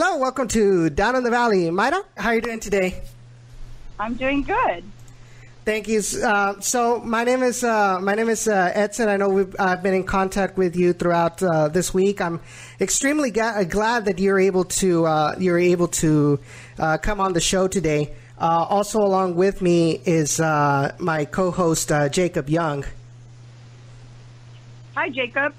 Hello, welcome to Down in the Valley. Mayra, how are you doing today? I'm doing good. Thank you. Uh, so my name is uh, my name is uh, Edson. I know we've I've been in contact with you throughout uh, this week. I'm extremely ga- glad that you're able to uh, you're able to uh, come on the show today. also, along with me is my co-host Jacob Young. Hi, Jacob.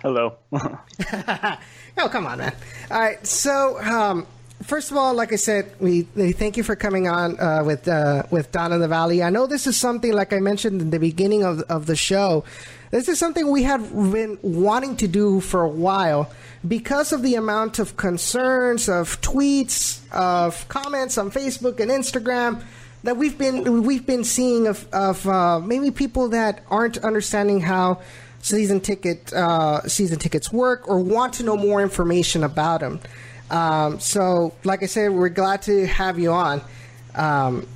Hello. oh, come on, man. All right. So, um, first of all, like I said, we, we thank you for coming on uh, with uh, with Down in the Valley. I know this is something, like I mentioned in the beginning of of the show, this is something we have been wanting to do for a while because of the amount of concerns, of tweets, of comments on Facebook and Instagram that we've been we've been seeing of of uh, maybe people that aren't understanding how season ticket uh, season tickets work or want to know more information about them. Um, so, like I said, we're glad to have you on, um,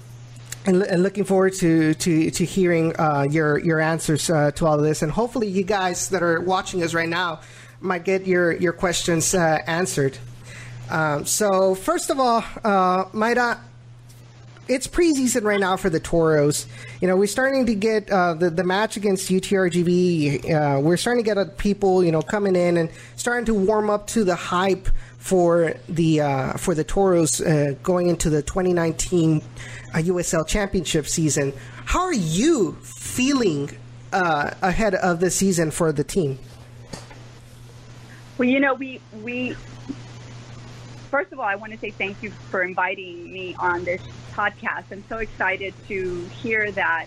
and, and, looking forward to to, to hearing uh, your your answers uh, to all of this. And hopefully, you guys that are watching us right now might get your your questions uh, answered. Um, so, first of all, uh, Mayra, it's preseason right now for the Toros. You know, we're starting to get uh, the the match against UTRGV. Uh, we're starting to get uh, people, you know, coming in and starting to warm up to the hype for the uh, for the Toros uh, going into the 2019 USL uh, Championship season. How are you feeling ahead of the season for the team? Well, you know, we we first of all, I want to say thank you for inviting me on this podcast. I'm so excited to hear that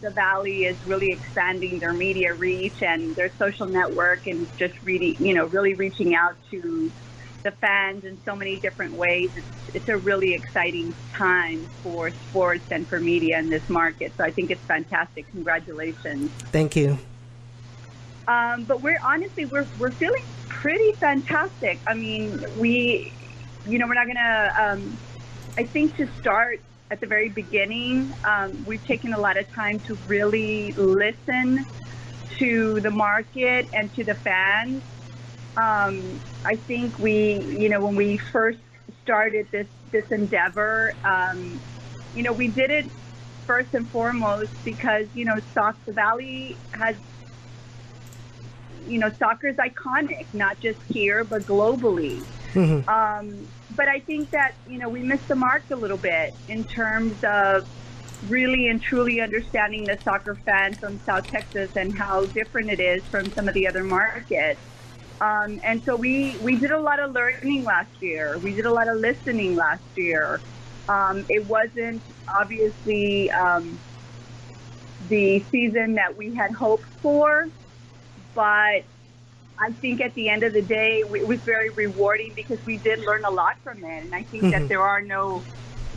the Valley is really expanding their media reach and their social network and just really, you know, really reaching out to the fans in so many different ways. It's, it's a really exciting time for sports and for media in this market. So I think it's fantastic. Congratulations. Thank you. Um, but we're honestly we're we're feeling pretty fantastic. I mean, we, you know, we're not gonna. Um, I think to start at the very beginning, um, we've taken a lot of time to really listen to the market and to the fans. Um, I think we, you know, when we first started this this endeavor, um, you know, we did it first and foremost because you know, Sock Valley has, you know, soccer is iconic, not just here but globally. Mm-hmm. Um, but I think that you know we missed the mark a little bit in terms of really and truly understanding the soccer fan from South Texas and how different it is from some of the other markets. Um, and so we we did a lot of learning last year. We did a lot of listening last year. Um, it wasn't obviously um, the season that we had hoped for, but I think at the end of the day, it was very rewarding because we did learn a lot from it. And I think mm-hmm. that there are no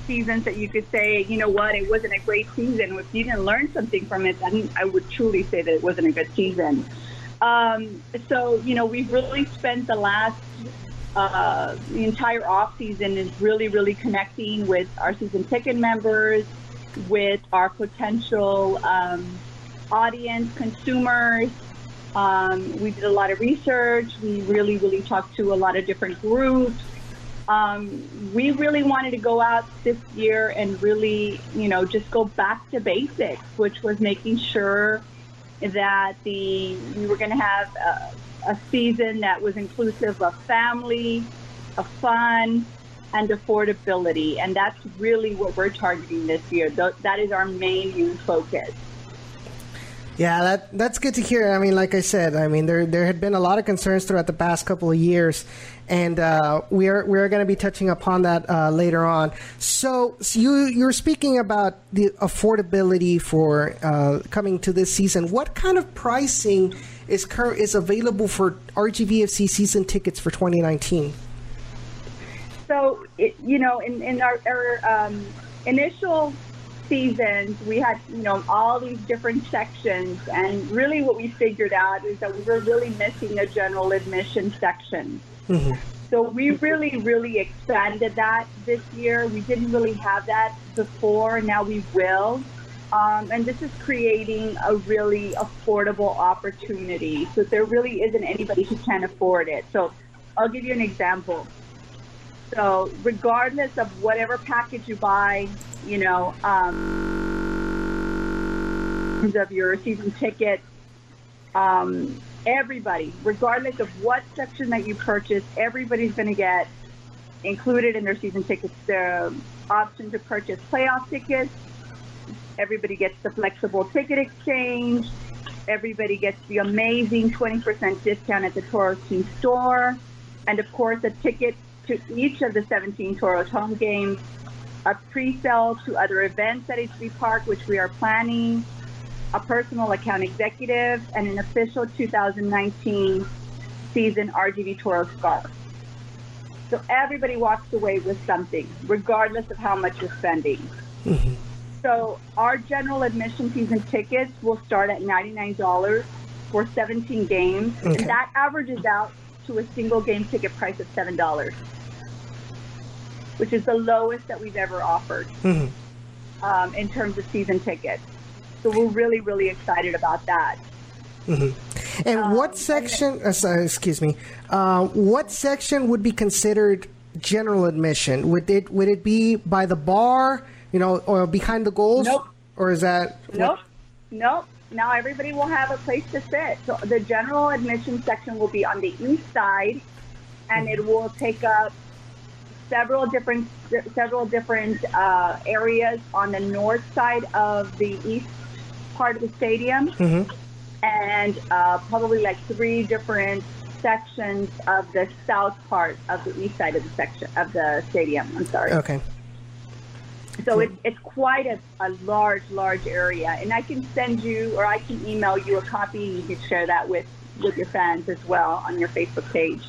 seasons that you could say, you know what, it wasn't a great season. If you didn't learn something from it, then I would truly say that it wasn't a good season. Um, so, you know, we've really spent the last, uh, the entire off season is really, really connecting with our season ticket members, with our potential um, audience, consumers, um, we did a lot of research. We really, really talked to a lot of different groups. Um, we really wanted to go out this year and really, you know, just go back to basics, which was making sure that the we were going to have a, a season that was inclusive of family, of fun, and affordability. And that's really what we're targeting this year. That is our main focus. Yeah, that that's good to hear. I mean, like I said, I mean there there had been a lot of concerns throughout the past couple of years, and uh, we are we are going to be touching upon that uh, later on. So, so, you you're speaking about the affordability for uh, coming to this season. What kind of pricing is cur- is available for RGVFC season tickets for 2019? So, it, you know, in in our, our um, initial seasons, we had, you know, all these different sections. And really what we figured out is that we were really missing a general admission section. Mm-hmm. So we really, really expanded that this year. We didn't really have that before. Now we will. Um, and this is creating a really affordable opportunity. So there really isn't anybody who can't afford it. So I'll give you an example. So regardless of whatever package you buy, you know, um, of your season ticket, um, everybody, regardless of what section that you purchase, everybody's going to get included in their season tickets the option to purchase playoff tickets. Everybody gets the flexible ticket exchange. Everybody gets the amazing 20% discount at the Toro Team store. And of course, a ticket to each of the 17 Toros home games, a pre-sale to other events at HEB Park, which we are planning, a personal account executive, and an official 2019 season RGV Toro scarf. So everybody walks away with something, regardless of how much you're spending. Mm-hmm. So our general admission season tickets will start at $99 for 17 games, okay. and that averages out to a single game ticket price of $7, which is the lowest that we've ever offered mm-hmm. um, in terms of season tickets. So we're really, really excited about that. Mm-hmm. And um, what section? Uh, sorry, excuse me. Uh, what section would be considered general admission? Would it would it be by the bar? You know, or behind the goals? Nope. Or is that? Nope. Nope. Now everybody will have a place to sit. So the general admission section will be on the east side, and it will take up several different several different uh, areas on the north side of the east part of the stadium, mm-hmm. and uh, probably like three different sections of the south part of the east side of the section of the stadium. I'm sorry. Okay. So hmm. it's, it's quite a, a large, large area. And I can send you or I can email you a copy and you can share that with, with your fans as well on your Facebook page.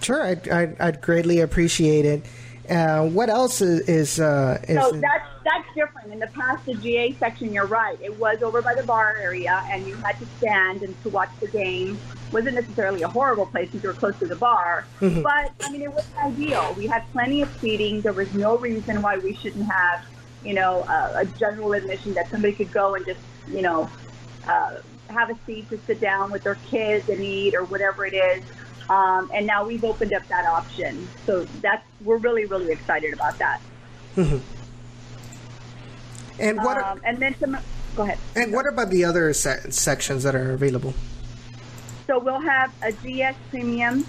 Sure, I'd, I'd, I'd greatly appreciate it. Uh, what else is, is, uh, is so that's that's different. In the past, the GA section, you're right. It was over by the bar area, and you had to stand and to watch the game. wasn't necessarily a horrible place since you were close to the bar, mm-hmm. but I mean, it was ideal. We had plenty of seating. There was no reason why we shouldn't have, you know, a, a general admission that somebody could go and just, you know, uh, have a seat to sit down with their kids and eat or whatever it is. Um, and now we've opened up that option. So that's we're really really excited about that. Mm-hmm. And what? Um, and then some. Go ahead. And what about the other se- sections that are available? So we'll have a GS Premium,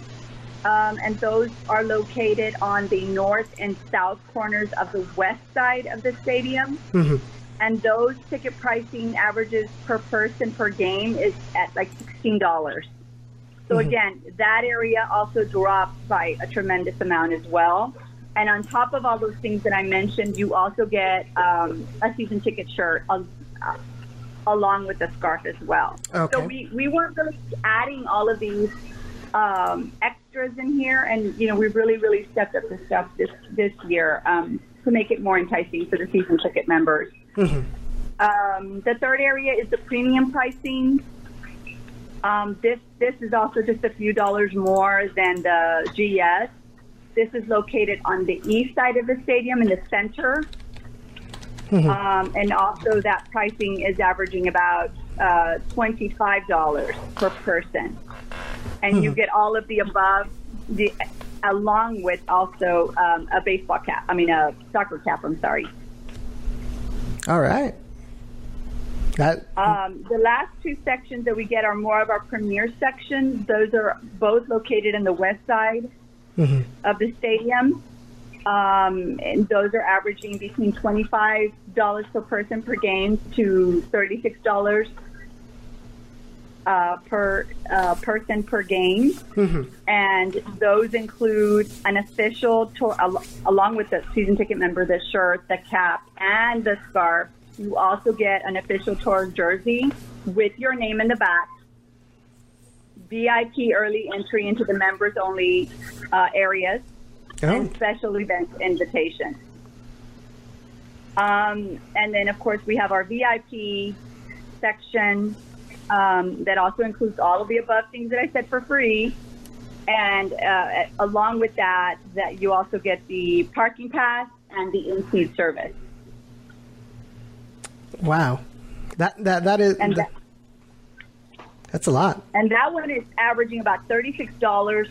um, and those are located on the north and south corners of the west side of the stadium. Mm-hmm. And those ticket pricing averages per person per game is at like sixteen dollars. So mm-hmm. again, that area also drops by a tremendous amount as well. And on top of all those things that I mentioned, you also get um, a season ticket shirt uh, along with the scarf as well. Okay. So we, we weren't really adding all of these um, extras in here, and you know we really really stepped up the stuff this this year um, to make it more enticing for the season ticket members. Mm-hmm. Um, the third area is the premium pricing. Um, this this is also just a few dollars more than the GS. This is located on the east side of the stadium in the center. Mm-hmm. Um, and also that pricing is averaging about uh, $25 per person. And mm-hmm. you get all of the above, the, along with also um, a baseball cap, I mean a soccer cap, I'm sorry. All right. That, um, the last two sections that we get are more of our premier sections. Those are both located in the west side mm-hmm. of the stadium. Um, and those are averaging between $25 per person per game to $36 uh, per uh, person per game. Mm-hmm. And those include an official tour, al- along with the season ticket member, the shirt, the cap, and the scarf you also get an official Toro jersey with your name in the back, VIP early entry into the members only uh, areas, oh. and special event invitation. Um, and then, of course, we have our VIP section um, that also includes all of the above things that I said for free. And uh, along with that, that you also get the parking pass and the in-seat service. Wow, that that that is and that, that's a lot. And that one is averaging about thirty six dollars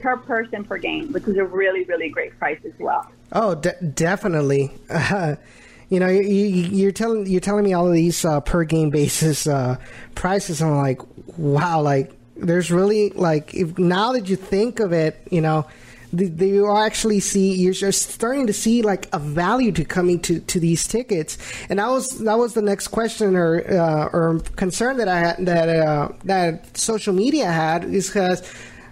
per person per game, which is a really really great price as well. Oh, de- definitely. Uh, you know, you, are telling you're telling me all of these uh, per game basis uh, prices. I'm like, wow, like there's really like if now that you think of it, you know, you actually see you're starting to see like a value to coming to, to these tickets, and that was that was the next question or uh, or concern that I had that uh, that social media had is because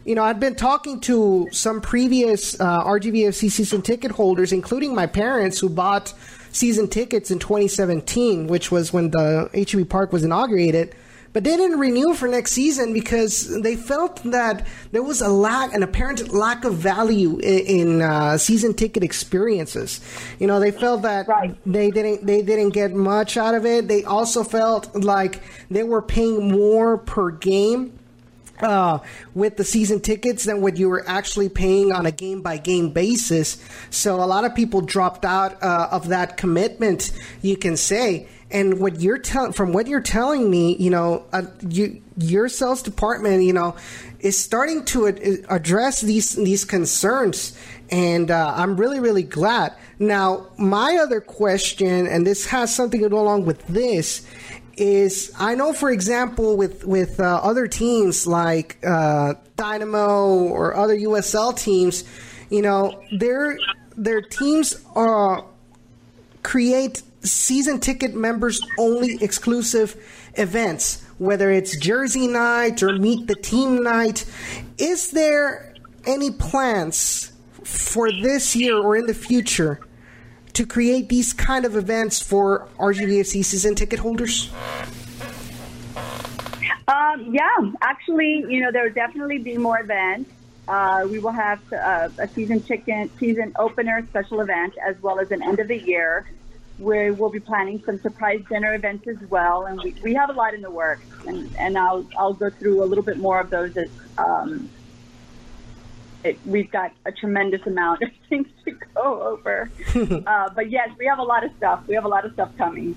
you know, I've been talking to some previous uh, season ticket holders, including my parents who bought season tickets in 2017, which was when the HEB Park was inaugurated. But they didn't renew for next season because they felt that there was a lack, an apparent lack of value in, in uh, season ticket experiences. You know, they felt that right. they didn't they didn't get much out of it. They also felt like they were paying more per game uh, with the season tickets than what you were actually paying on a game by game basis. So a lot of people dropped out uh, of that commitment, you can say. And what you're telling, from what you're telling me, you know, uh, you, your sales department, you know, is starting to ad- address these these concerns, and uh, I'm really really glad. Now, my other question, and this has something to go along with this, is I know, for example, with with uh, other teams like uh, Dynamo or other USL teams, you know, their their teams are create season ticket members only exclusive events, whether it's Jersey Night or Meet the Team Night. Is there any plans for this year or in the future to create these kind of events for RGVFC season ticket holders? Um, yeah, actually, you know, there will definitely be more events. Uh, we will have uh, a season chicken season opener special event as well as an end of the year. We will be planning some surprise dinner events as well, and we, we have a lot in the works. And, and I'll I'll go through a little bit more of those as um, it, we've got a tremendous amount of things to go over. uh, but yes, we have a lot of stuff. We have a lot of stuff coming.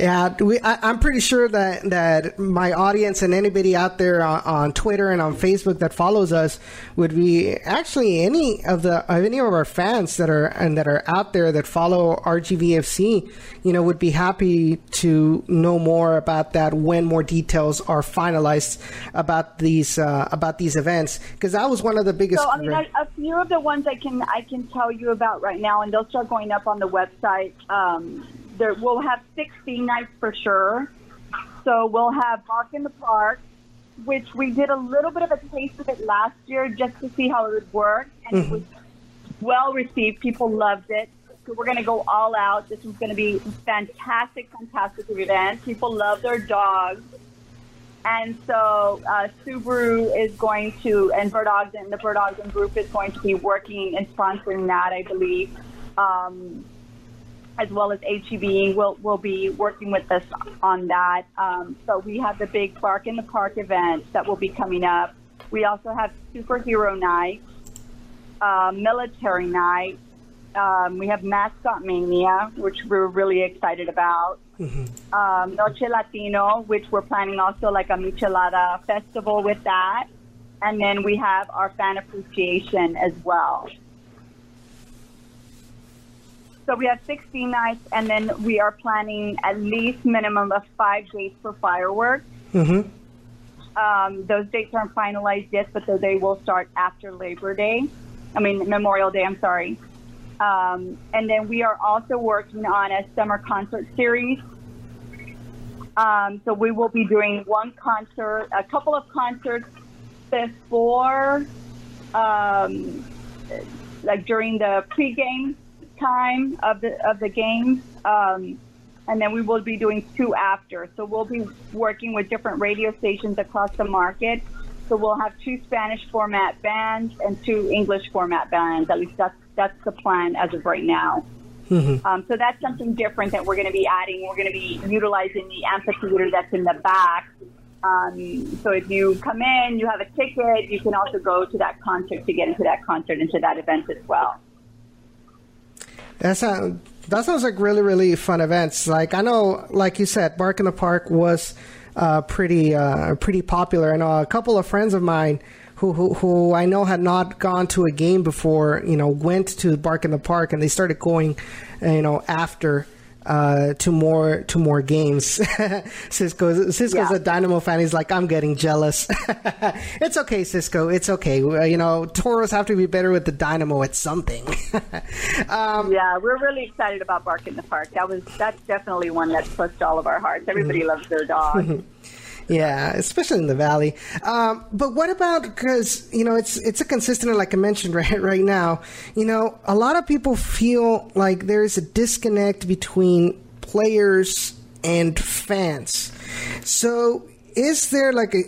Yeah, we, I, am pretty sure that, that my audience and anybody out there on, on, Twitter and on Facebook that follows us would be actually any of the of any of our fans that are and that are out there that follow RGVFC, you know, would be happy to know more about that when more details are finalized about these uh, about these events because that was one of the biggest. So I mean, a, a, few of the ones I can I can tell you about right now, and they'll start going up on the website. Um, there we'll have 16 nights for sure. So we'll have Bark in the Park, which we did a little bit of a taste of it last year just to see how it would work, and mm-hmm. it was well received. People loved it. So we're going to go all out. This is going to be fantastic, fantastic event. People love their dogs. And so uh, Subaru is going to, and Bird and the Bird Dogs group is going to be working and sponsoring that, I believe. Um, as well as HEB will will be working with us on that. Um, so we have the big Bark in the Park event that will be coming up. We also have Superhero Night, uh, Military Night. Um, we have Mascot Mania, which we're really excited about. Mm-hmm. Um, Noche Latino, which we're planning also like a Michelada festival with that. And then we have our fan appreciation as well. So we have 16 nights, and then we are planning at least minimum of five dates for fireworks. Mm-hmm. Um, those dates aren't finalized yet, but they will start after Labor Day. I mean Memorial Day. I'm sorry. Um, and then we are also working on a summer concert series. Um, so we will be doing one concert, a couple of concerts before, um, like during the pregame time of the of the games, um, and then we will be doing two after. So we'll be working with different radio stations across the market. So we'll have two Spanish format bands and two English format bands. At least that's that's the plan as of right now. Mm-hmm. Um, so that's something different that we're going to be adding. We're going to be utilizing the amphitheater that's in the back. Um, so if you come in, you have a ticket, you can also go to that concert to get into that concert, into that event as well. That sounds that sounds like really really fun events. Like I know, like you said, Bark in the Park was uh, pretty uh, pretty popular. I know a couple of friends of mine who, who who I know had not gone to a game before, you know, went to Bark in the Park and they started going, you know, after uh, to more to more games. Cisco Cisco's yeah. a Dynamo fan. He's like, I'm getting jealous. it's okay, Cisco. It's okay. You know, Toros have to be better with the Dynamo at something. um, yeah, we're really excited about Bark in the Park. That was that's definitely one that touched all of our hearts. Everybody mm-hmm. loves their dog. Yeah, especially in the valley. Um, but what about because you know it's it's a consistent, like I mentioned right right now. You know, a lot of people feel like there is a disconnect between players and fans. So, is there like a?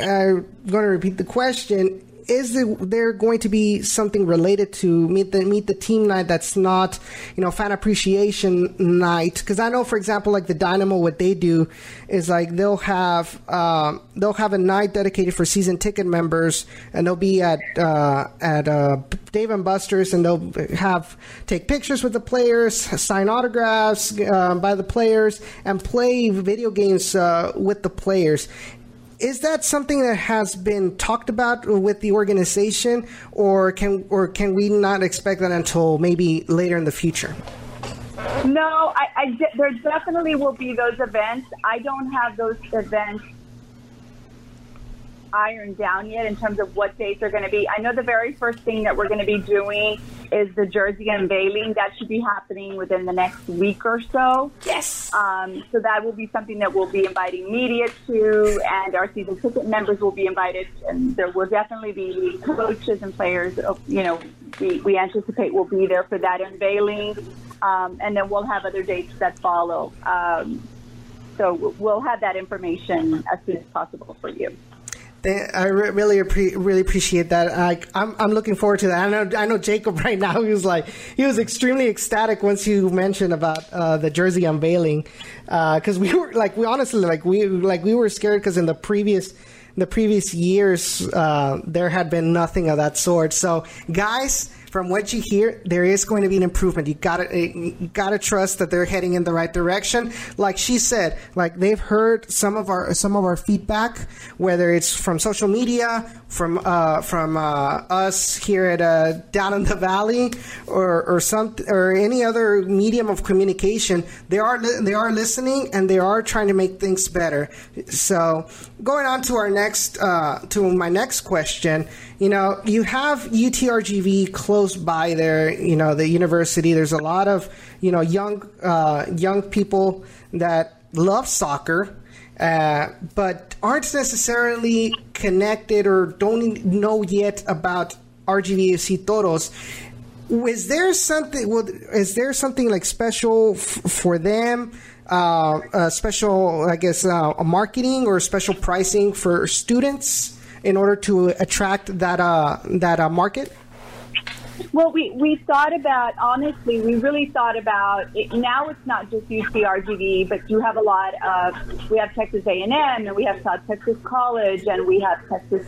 I'm going to repeat the question is there going to be something related to meet the meet the team night that's not you know fan appreciation night? Because I know, for example, like the Dynamo, what they do is like they'll have um, they'll have a night dedicated for season ticket members, and they'll be at uh, at uh, Dave and Buster's, and they'll have take pictures with the players, sign autographs uh, by the players, and play video games uh, with the players is that something that has been talked about with the organization, or can or can we not expect that until maybe later in the future? No, I, I there definitely will be those events. I don't have those events ironed down yet in terms of what dates are going to be. I know the very first thing that we're going to be doing is the jersey unveiling. That should be happening within the next week or so. Yes. Um, so that will be something that we'll be inviting media to, and our season ticket members will be invited. And there will definitely be coaches and players. Uh, you know, we, we anticipate will be there for that unveiling, um, and then we'll have other dates that follow. Um, so we'll have that information as soon as possible for you. I really really appreciate that. I, I'm I'm looking forward to that. I know I know Jacob right now. He was like he was extremely ecstatic once you mentioned about uh, the jersey unveiling, because uh, we were like we honestly like we like we were scared because in the previous the previous years uh, there had been nothing of that sort. So guys from what you hear, there is going to be an improvement. You gotta you gotta trust that they're heading in the right direction. Like she said, like they've heard some of our some of our feedback, whether it's from social media, from uh, from uh, us here at uh, down in the valley, or or some or any other medium of communication. They are they are listening and they are trying to make things better. So going on to our next uh, to my next question you know, you have UTRGV close by there, you know, the university. There's a lot of, you know, young uh, young people that love soccer, uh, but aren't necessarily connected or don't know yet about RGVFC Toros. Is there something? Is there something like special f- for them? Uh, special, I guess, uh, marketing or special pricing for students? In order to attract that uh, that uh, market? Well, we, we thought about, honestly, we really thought about, it, now it's not just UTRGV, but you have a lot of, we have Texas A&M and we have South Texas College and we have Texas,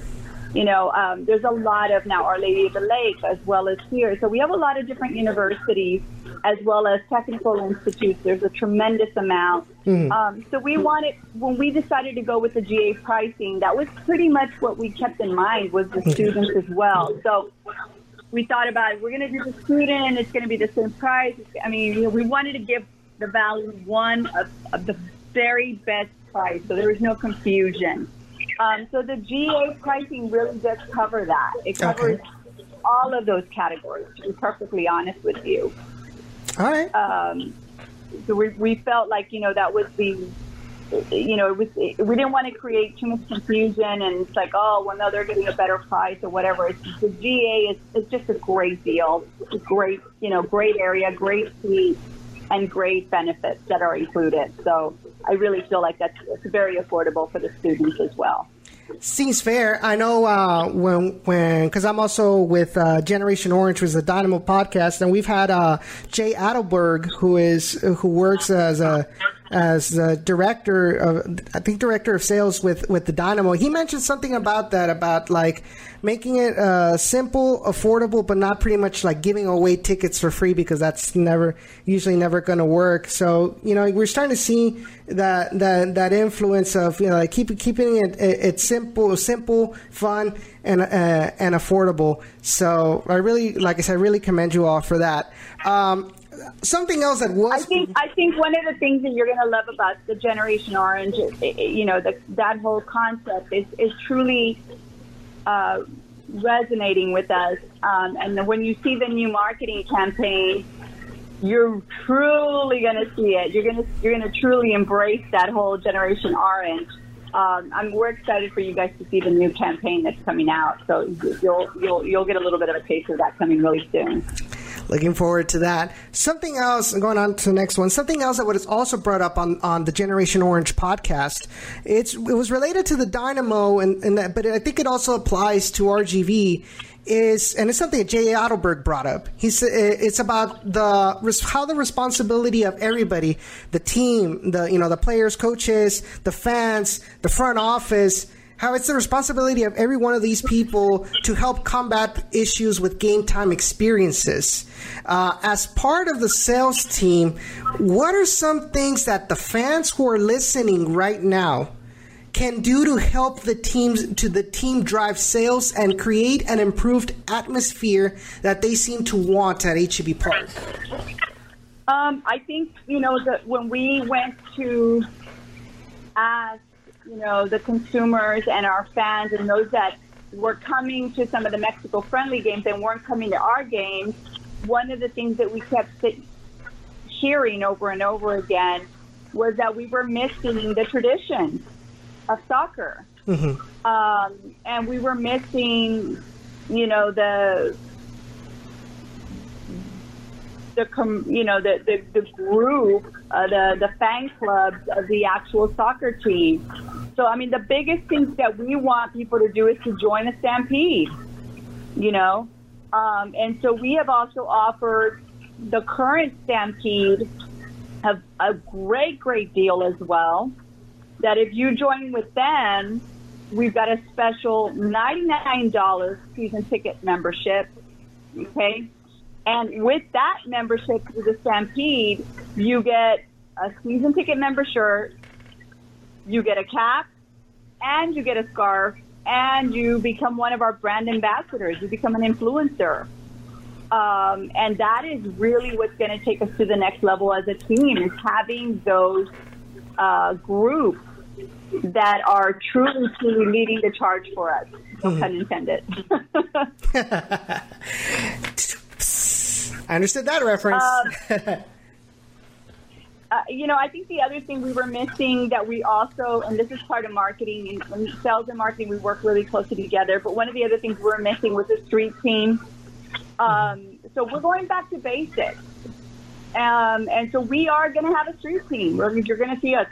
you know, um, there's a lot of now Our Lady of the Lake as well as here. So we have a lot of different universities as well as technical institutes. There's a tremendous amount. Mm-hmm. Um, so we wanted, when we decided to go with the GA pricing, that was pretty much what we kept in mind was the students as well. So we thought about we're going to do the student, it's going to be the same price. I mean, you know, we wanted to give the Valley one of, of the very best price, so there was no confusion. Um, so the GA pricing really does cover that. It covers okay. all of those categories. To be perfectly honest with you. All right. Um, so we, we felt like, you know, that was the, you know, it was, it, we didn't want to create too much confusion and it's like, oh, well, no, they're getting a better price or whatever. It's, the GA is it's just a great deal. It's a great, you know, great area, great suite, and great benefits that are included. So I really feel like that's very affordable for the students as well. Seems fair. I know uh, when when because I'm also with uh, Generation Orange, which is a Dynamo podcast, and we've had uh, Jay Adelberg, who is who works as a as the director of I think director of sales with with the Dynamo. He mentioned something about that about like making it uh, simple, affordable, but not pretty much like giving away tickets for free because that's never usually never going to work. So you know we're starting to see that that that influence of you know like keep, keeping it, it, simple, simple, fun, and uh, and affordable. So I really like I said, I really commend you all for that. Um, something else that was. I think I think one of the things that you're going to love about the Generation Orange, you know, the, that whole concept is is truly uh, resonating with us. Um, and when you see the new marketing campaign, you're truly going to see it. You're going to you're going to truly embrace that whole Generation Orange. Um, I'm we're excited for you guys to see the new campaign that's coming out. So you'll you'll you'll get a little bit of a taste of that coming really soon. Looking forward to that. Something else, going on to the next one, something else that was also brought up on, on the Generation Orange podcast. It's, it was related to the Dynamo, and, and that, but I think it also applies to RGV is, and it's something that Jay Adelberg brought up. He's, eh, it's about the how the responsibility of everybody, the team, the you know the players, coaches, the fans, the front office, how it's the responsibility of every one of these people to help combat issues with game time experiences. Uh, as part of the sales team, what are some things that the fans who are listening right now can do to help the teams to the team drive sales and create an improved atmosphere that they seem to want at HEB Park? Um, I think you know that when we went to ask you know, the consumers and our fans and those that were coming to some of the Mexico friendly games and weren't coming to our games, one of the things that we kept hearing over and over again was that we were missing the tradition of soccer. Mm-hmm. Um, and we were missing, you know, the the com, you know the the, the group, uh, the the fan clubs of the actual soccer team. So I mean, the biggest thing that we want people to do is to join the Stampede. You know, um, and so we have also offered the current Stampede have a great great deal as well. That if you join with them, we've got a special ninety nine dollars season ticket membership. Okay, and with that membership to the Stampede, you get a season ticket membership, you get a cap, and you get a scarf, and you become one of our brand ambassadors. You become an influencer. Um, and that is really what's going to take us to the next level as a team is having those uh, groups that are truly, truly leading the charge for us. No mm-hmm. pun intended. I understood that reference. Um, uh, you know, I think the other thing we were missing that we also, and this is part of marketing and, sales and marketing, we work really closely together. But one of the other things we were missing was a street team. Um, so we're going back to basics. Um, and so we are going to have a street team. We're, you're going to see a,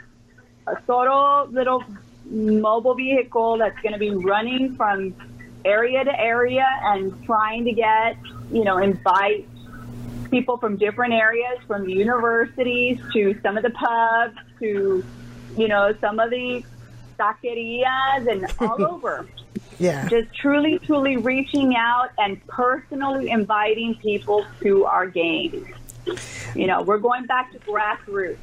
a solo little mobile vehicle that's going to be running from area to area and trying to get, you know, invite people from different areas, from universities to some of the pubs to, you know, some of the taquerias and all over. Yeah. Just truly, truly reaching out and personally inviting people to our games. You know, we're going back to grassroots.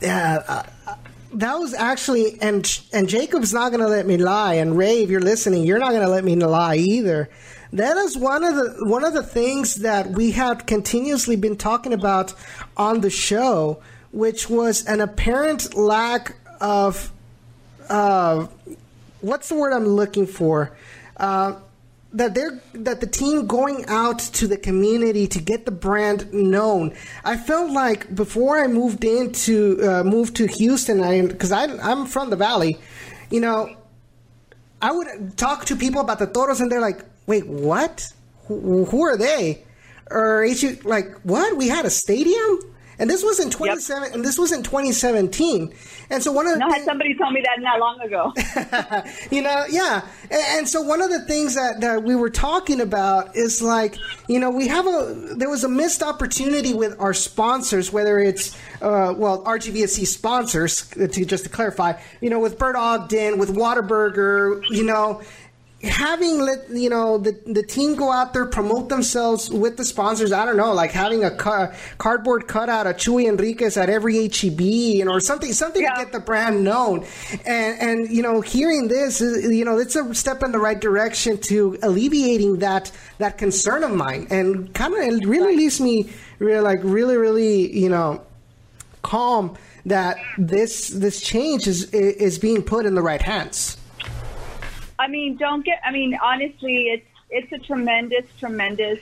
Yeah. Uh, that was actually, and and Jacob's not going to let me lie, and Rey, if you're listening, you're not going to let me lie either. That is one of the one of the things that we have continuously been talking about on the show, which was an apparent lack of uh, what's the word I'm looking for? Uh, that they're that the team going out to the community to get the brand known. I felt like before I moved into uh, moved to Houston, I because I'm from the Valley, you know, I would talk to people about the Toros, and they're like, wait, what? Who, who are they? Or like, what? We had a stadium? and this was in 27, yep. and this was in 2017. And so one of the no, things, somebody told me that not long ago. you know, yeah. And, and, so one of the things that, that we were talking about is like, you know, we have a there was a missed opportunity with our sponsors, whether it's uh, well RGVFC sponsors to just to clarify, you know, with Bert Ogden, with Whataburger, you know having let you know the the team go out there promote themselves with the sponsors. I don't know, like having a ca- cardboard cutout of Chuy Enriquez at every HEB, you know, or something something yeah. to get the brand known. And and you know, hearing this, uh, you know, it's a step in the right direction to alleviating that that concern of mine, and kind of it really leaves me really like really really you know calm that this this change is is being put in the right hands. I mean, don't get. I mean, honestly, it's it's a tremendous, tremendous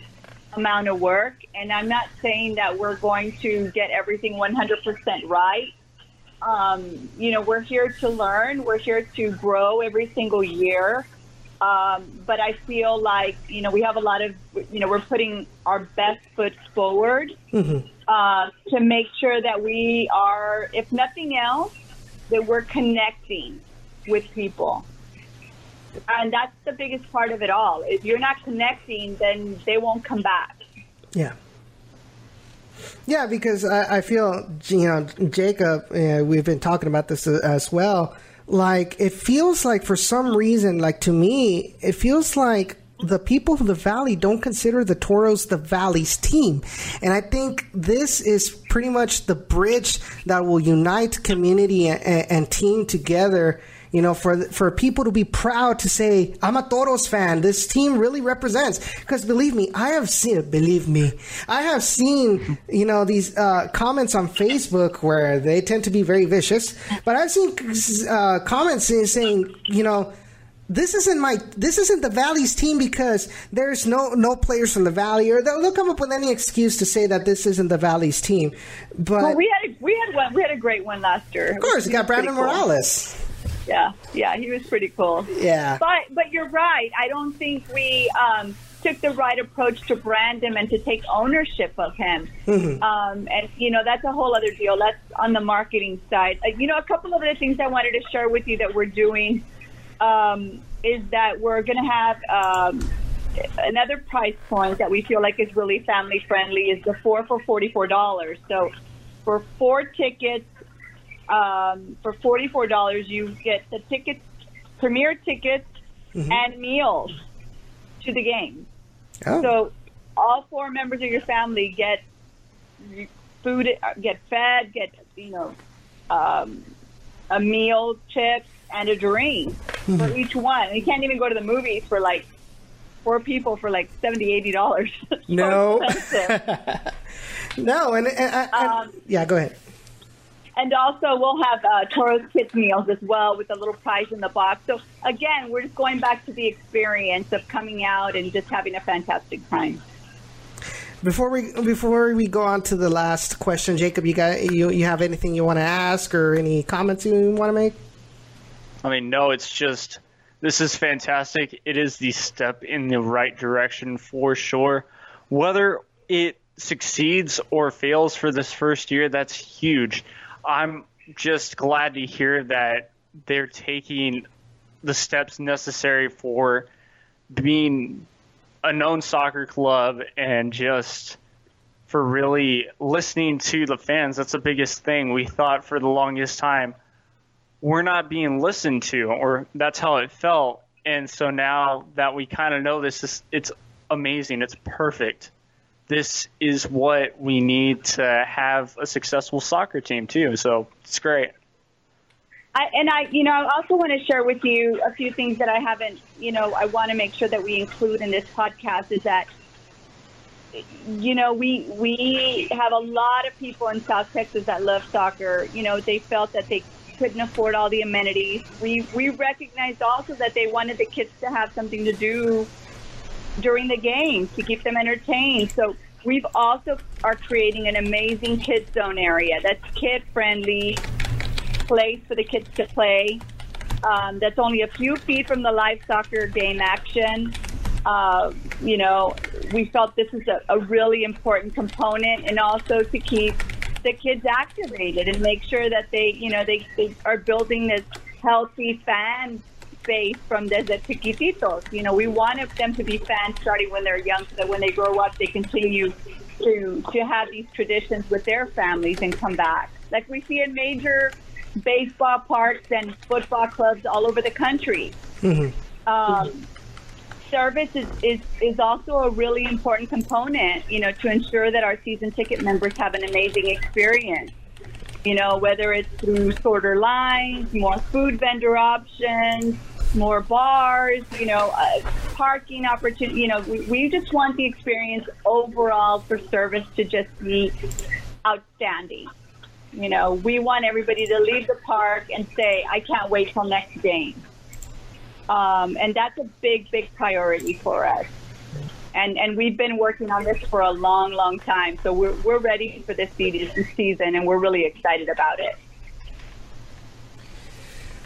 amount of work, and I'm not saying that we're going to get everything 100% right. Um, you know, we're here to learn. We're here to grow every single year. Um, but I feel like you know we have a lot of you know we're putting our best foot forward mm-hmm. uh, to make sure that we are, if nothing else, that we're connecting with people and that's the biggest part of it all. If you're not connecting, then they won't come back. Yeah. Yeah, because I, I feel, you know, Jacob, uh, we've been talking about this uh, as well. Like, it feels like for some reason, like to me, it feels like the people of the Valley don't consider the Toros the Valley's team. And I think this is pretty much the bridge that will unite community and, and team together you know, for for people to be proud to say, "I'm a Toros fan. This team really represents." Because believe me, I have seen it. Believe me, I have seen you know these uh, comments on Facebook where they tend to be very vicious. But I've seen uh, comments saying, you know this isn't my this isn't the Valley's team because there's no no players from the Valley or they'll, they'll come up with any excuse to say that this isn't the Valley's team. But well, we had a, we had one we had a great one last year. Of course, you got Brandon cool. Morales yeah, yeah, he was pretty cool. Yeah, but but you're right. I don't think we um, took the right approach to brand him and to take ownership of him. Mm-hmm. Um, and you know that's a whole other deal. That's on the marketing side. Uh, you know, a couple of the things I wanted to share with you that we're doing um, is that we're going to have. Um, another price point that we feel like is really family friendly is the four for $44. So for four tickets, um, for forty-four dollars, you get the tickets, premier tickets, mm-hmm. and meals to the game. Oh. So all four members of your family get food, get fed, get you know um, a meal, chips, and a drink mm-hmm. for each one. you can't even go to the movies for like four people for like 70 80 dollars no no and, and, and um, yeah go ahead and also, we'll have uh, Toros Kids meals as well with a little prize in the box. So, again, we're just going back to the experience of coming out and just having a fantastic time. Before we before we go on to the last question, Jacob, you got you you have anything you want to ask or any comments you want to make? I mean, no, it's just this is fantastic. It is the step in the right direction for sure. Whether it succeeds or fails for this first year, that's huge. I'm just glad to hear that they're taking the steps necessary for being a known soccer club and just for really listening to the fans. That's the biggest thing. We thought for the longest time we're not being listened to, or that's how it felt. And so now that we kind of know this, it's amazing. It's perfect this is what we need to have a successful soccer team too. So it's great. I, and I, you know, I also want to share with you a few things that I haven't, you know, I want to make sure that we include in this podcast is that, you know, we we have a lot of people in South Texas that love soccer. You know, they felt that they couldn't afford all the amenities. We we recognized also that they wanted the kids to have something to do during the game to keep them entertained. So we've also are creating an amazing kids zone area that's kid friendly, place for the kids to play. Um, that's only a few feet from the live soccer game action. Uh, you know, we felt this is a, a really important component, and also to keep the kids activated and make sure that they, you know, they, they are building this healthy fan base from desde chiquititos. You know, we want them to be fans starting when they're young so that when they grow up, they continue to, to have these traditions with their families and come back. Like we see in major baseball parks and football clubs all over the country. Um, service is, is, is also a really important component, you know, to ensure that our season ticket members have an amazing experience. You know, whether it's through shorter lines, more food vendor options, more bars, you know, uh, parking opportunity. You know, we, we just want the experience overall for service to just be outstanding. You know, we want everybody to leave the park and say, I can't wait till next game. Um, and that's a big, big priority for us. And, and we've been working on this for a long, long time. So we're, we're ready for this se- season and we're really excited about it.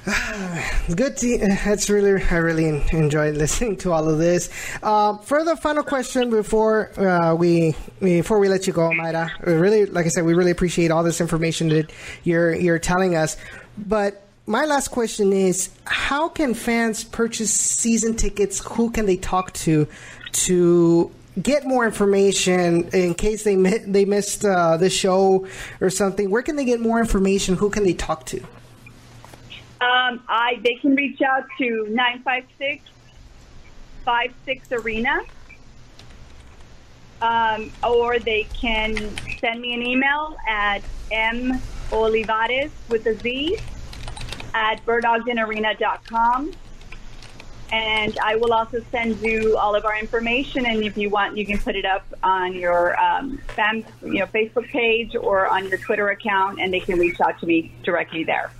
Good. To, that's really. I really enjoyed listening to all of this. Uh, for the final question before uh, we before we let you go, Mayra, we really, like I said, we really appreciate all this information that you're you're telling us. But my last question is: How can fans purchase season tickets? Who can they talk to to get more information in case they they missed uh, the show or something? Where can they get more information? Who can they talk to? Um, I they can reach out to 956 56 Arena. Um, or they can send me an email at m olivarez with a z at bertogdenarena.com and I will also send you all of our information. And if you want, you can put it up on your um, fam, you know, Facebook page or on your Twitter account, and they can reach out to me directly there.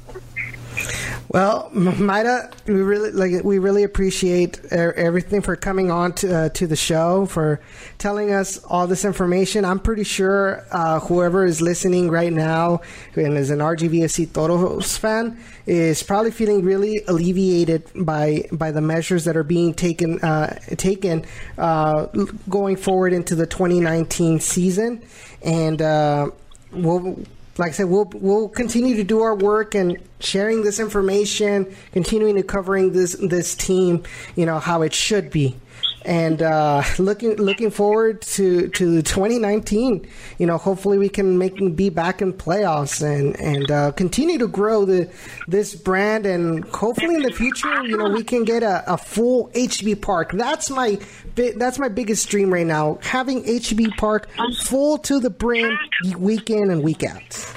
Well, Mayra, we really like we really appreciate everything for coming on to uh, to the show for telling us all this information. I'm pretty sure uh, whoever is listening right now and is an RGVFC Toros fan is probably feeling really alleviated by by the measures that are being taken uh, taken uh, going forward into the 2019 season, and uh, we'll like I said, we'll we'll continue to do our work and sharing this information, continuing to covering this this team, you know how it should be, and uh, looking looking forward to to 2019. You know, hopefully we can make be back in playoffs and and uh, continue to grow the this brand, and hopefully in the future, you know, we can get a, a full HEB Park. That's my that's my biggest dream right now, having HEB Park full to the brim, week in and week out.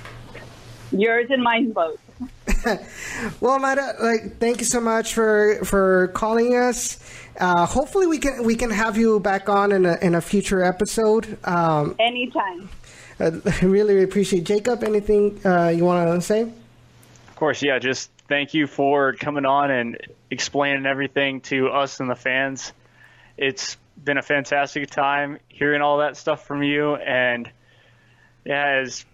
Yours and mine both. Well, Mayra, like, thank you so much for for calling us. Uh, hopefully, we can we can have you back on in a in a future episode. Um, Anytime. I really appreciate Jacob. Anything uh, you want to say? Of course, yeah. Just thank you for coming on and explaining everything to us and the fans. It's been a fantastic time hearing all that stuff from you, and yeah, as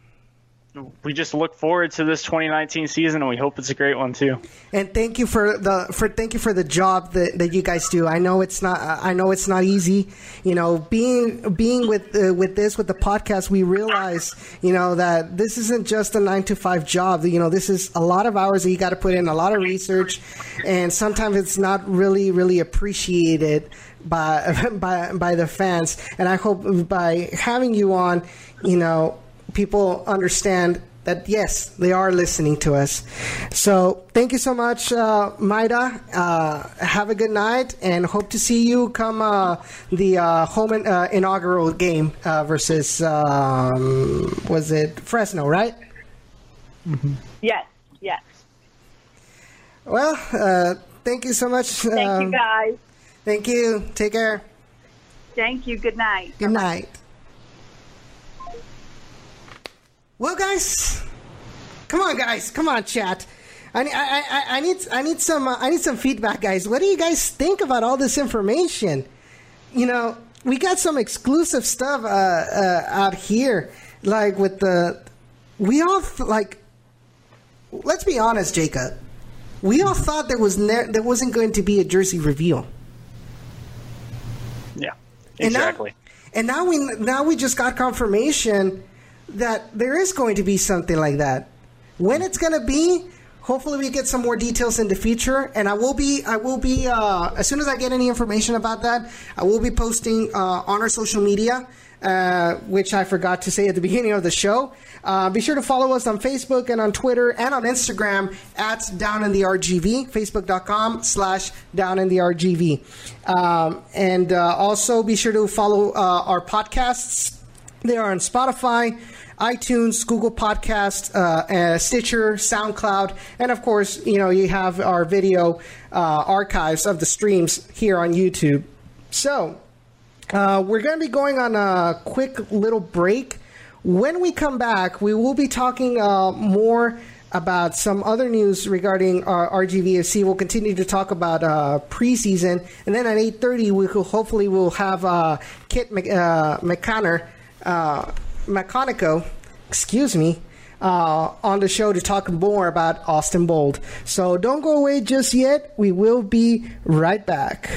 we just look forward to this 2019 season, and we hope it's a great one too. And thank you for the for thank you for the job that, that you guys do. I know it's not I know it's not easy. You know, being being with uh, with this with the podcast, we realize you know that this isn't just a nine to five job. You know, this is a lot of hours that you got to put in, a lot of research, and sometimes it's not really really appreciated by by by the fans. And I hope by having you on, you know, people understand that yes, they are listening to us. So thank you so much, uh, Mayra. Uh, have a good night, and hope to see you come uh, the uh, home in, uh, inaugural game uh, versus um, was it Fresno, right? Yes, yes. Well, uh, thank you so much. Thank um, you guys. Thank you. Take care. Thank you. Good night. Good night. Well, guys, come on, guys, come on, chat. I, need- I, I, I need I need some uh, I need some feedback, guys. What do you guys think about all this information? You know, we got some exclusive stuff uh, uh, out here, like with the we all th- like. Let's be honest, Jacob. We all thought there was ne- there wasn't going to be a jersey reveal. Yeah, And now- exactly. And now we now we just got confirmation that there is going to be something like that. When it's going to be, hopefully we get some more details in the future and i will be i will be uh, as soon as i get any information about that i will be posting uh, on our social media uh, which i forgot to say at the beginning of the show. Uh, be sure to follow us on facebook and on twitter and on instagram at down in the rgv facebook.com slash down in the rgv um, and uh, also be sure to follow uh, our podcasts. They are on spotify iTunes, Google Podcast, uh, uh, Stitcher, SoundCloud, and of course, you know, you have our video uh, archives of the streams here on YouTube. So, uh, we're going to be going on a quick little break. When we come back, we will be talking more about some other news regarding our RGVFC. We'll continue to talk about uh, preseason, and then at 8:30, we will hopefully we'll have uh, Kit Mc, uh, McConner, McConnico, excuse me, uh, on the show to talk more about Austin Bold. So don't go away just yet. We will be right back.